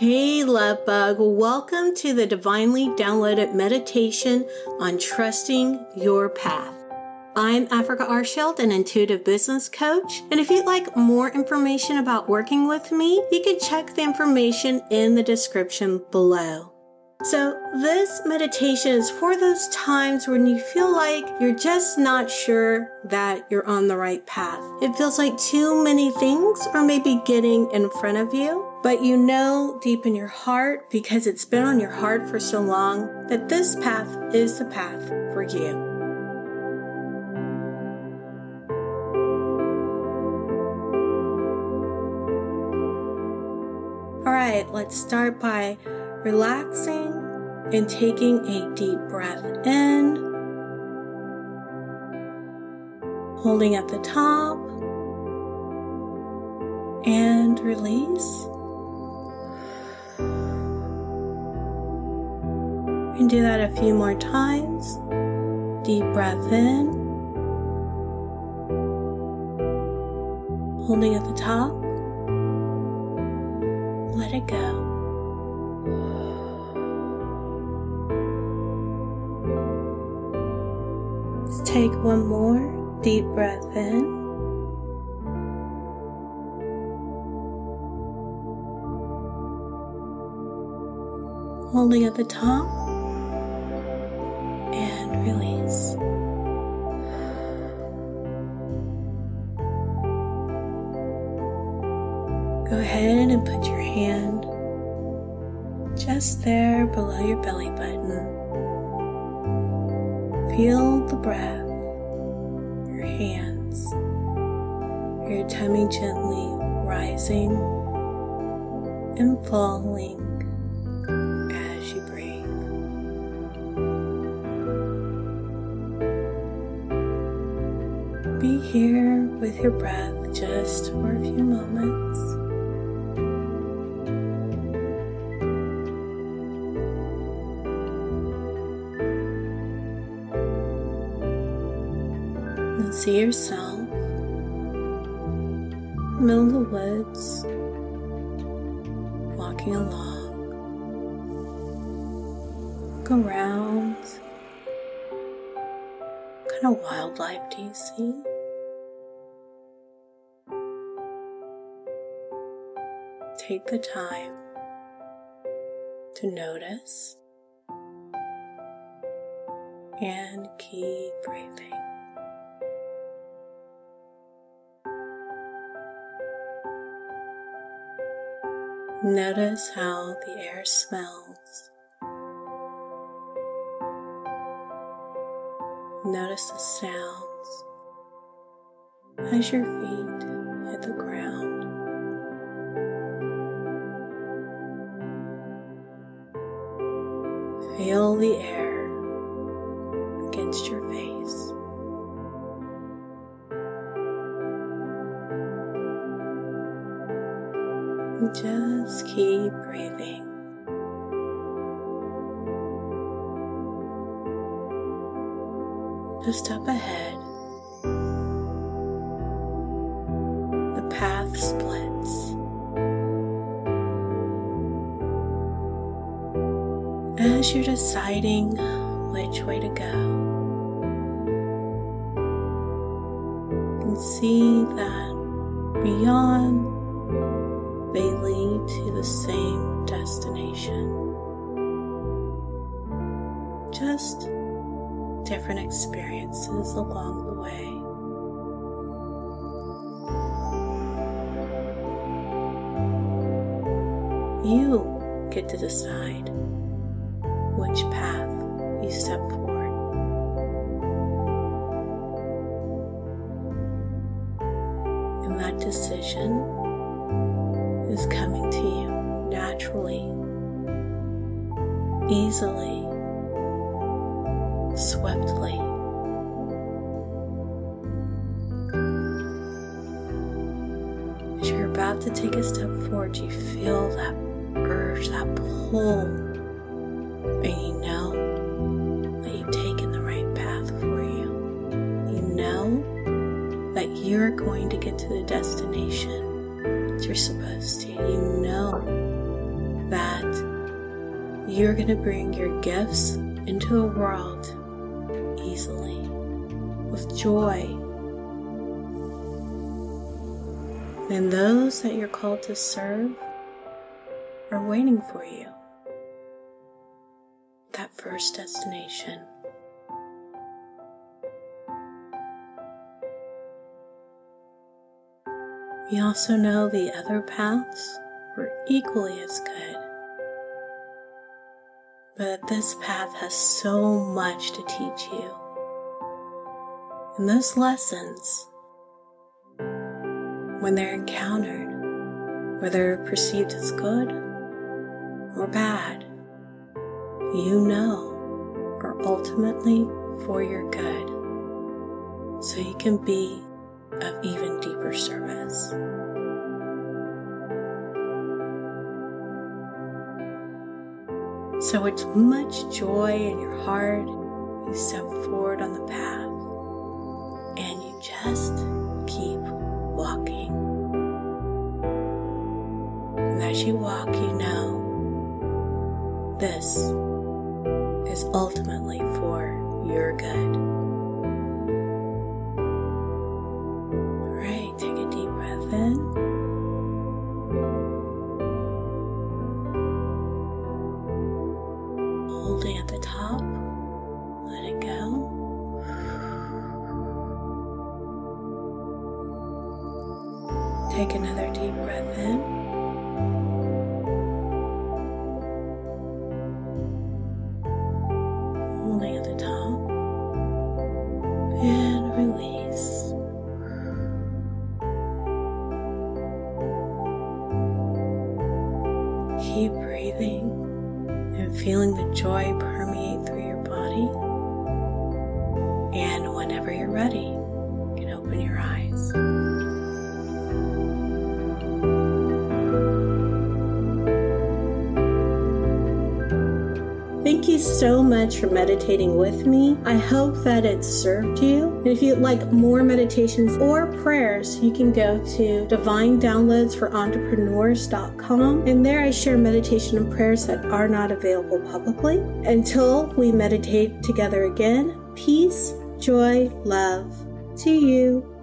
Hey, love bug. Welcome to the divinely downloaded meditation on trusting your path. I'm Africa Arshield, an intuitive business coach. And if you'd like more information about working with me, you can check the information in the description below. So, this meditation is for those times when you feel like you're just not sure that you're on the right path. It feels like too many things are maybe getting in front of you, but you know deep in your heart, because it's been on your heart for so long, that this path is the path for you. All right, let's start by relaxing and taking a deep breath in, holding at the top, and release. And do that a few more times. Deep breath in, holding at the top, let it go. Let's take one more deep breath in. Holding at the top release. Go ahead and put your hand just there below your belly button. Feel the breath, your hands, your tummy gently rising and falling Be here with your breath just for a few moments. and see yourself middle of the woods walking along look around what kind of wildlife do you see take the time to notice and keep breathing Notice how the air smells. Notice the sounds as your feet hit the ground. Feel the air against your face. Just keep breathing. Just up ahead, the path splits. As you're deciding which way to go, you can see that beyond they lead to the same destination. Just different experiences along the way. You get to decide which path you step forward. And that decision is coming to you naturally, easily, swiftly. As you're about to take a step forward, you feel that urge, that pull, and you know that you've taken the right path for you. You know that you're going to get to the destination that you're supposed to. You know that you're going to bring your gifts into the world easily with joy. And those that you're called to serve are waiting for you. That first destination. We also know the other paths were equally as good. But this path has so much to teach you. And those lessons, when they're encountered, whether perceived as good or bad, you know are ultimately for your good. So you can be of even deeper service. So, with much joy in your heart, you step forward on the path and you just keep walking. And as you walk, you know this is ultimately for your good. Take another deep breath in. Holding at the top. And release. Keep breathing feeling the joy permeate through your body. And whenever you're ready, you can open your eyes. Thank you so much for meditating with me. I hope that it served you. And if you'd like more meditations or prayers, you can go to divinedownloadsforentrepreneurs.com. And there I share meditation and prayers that are not available publicly. Until we meditate together again, peace, joy, love to you.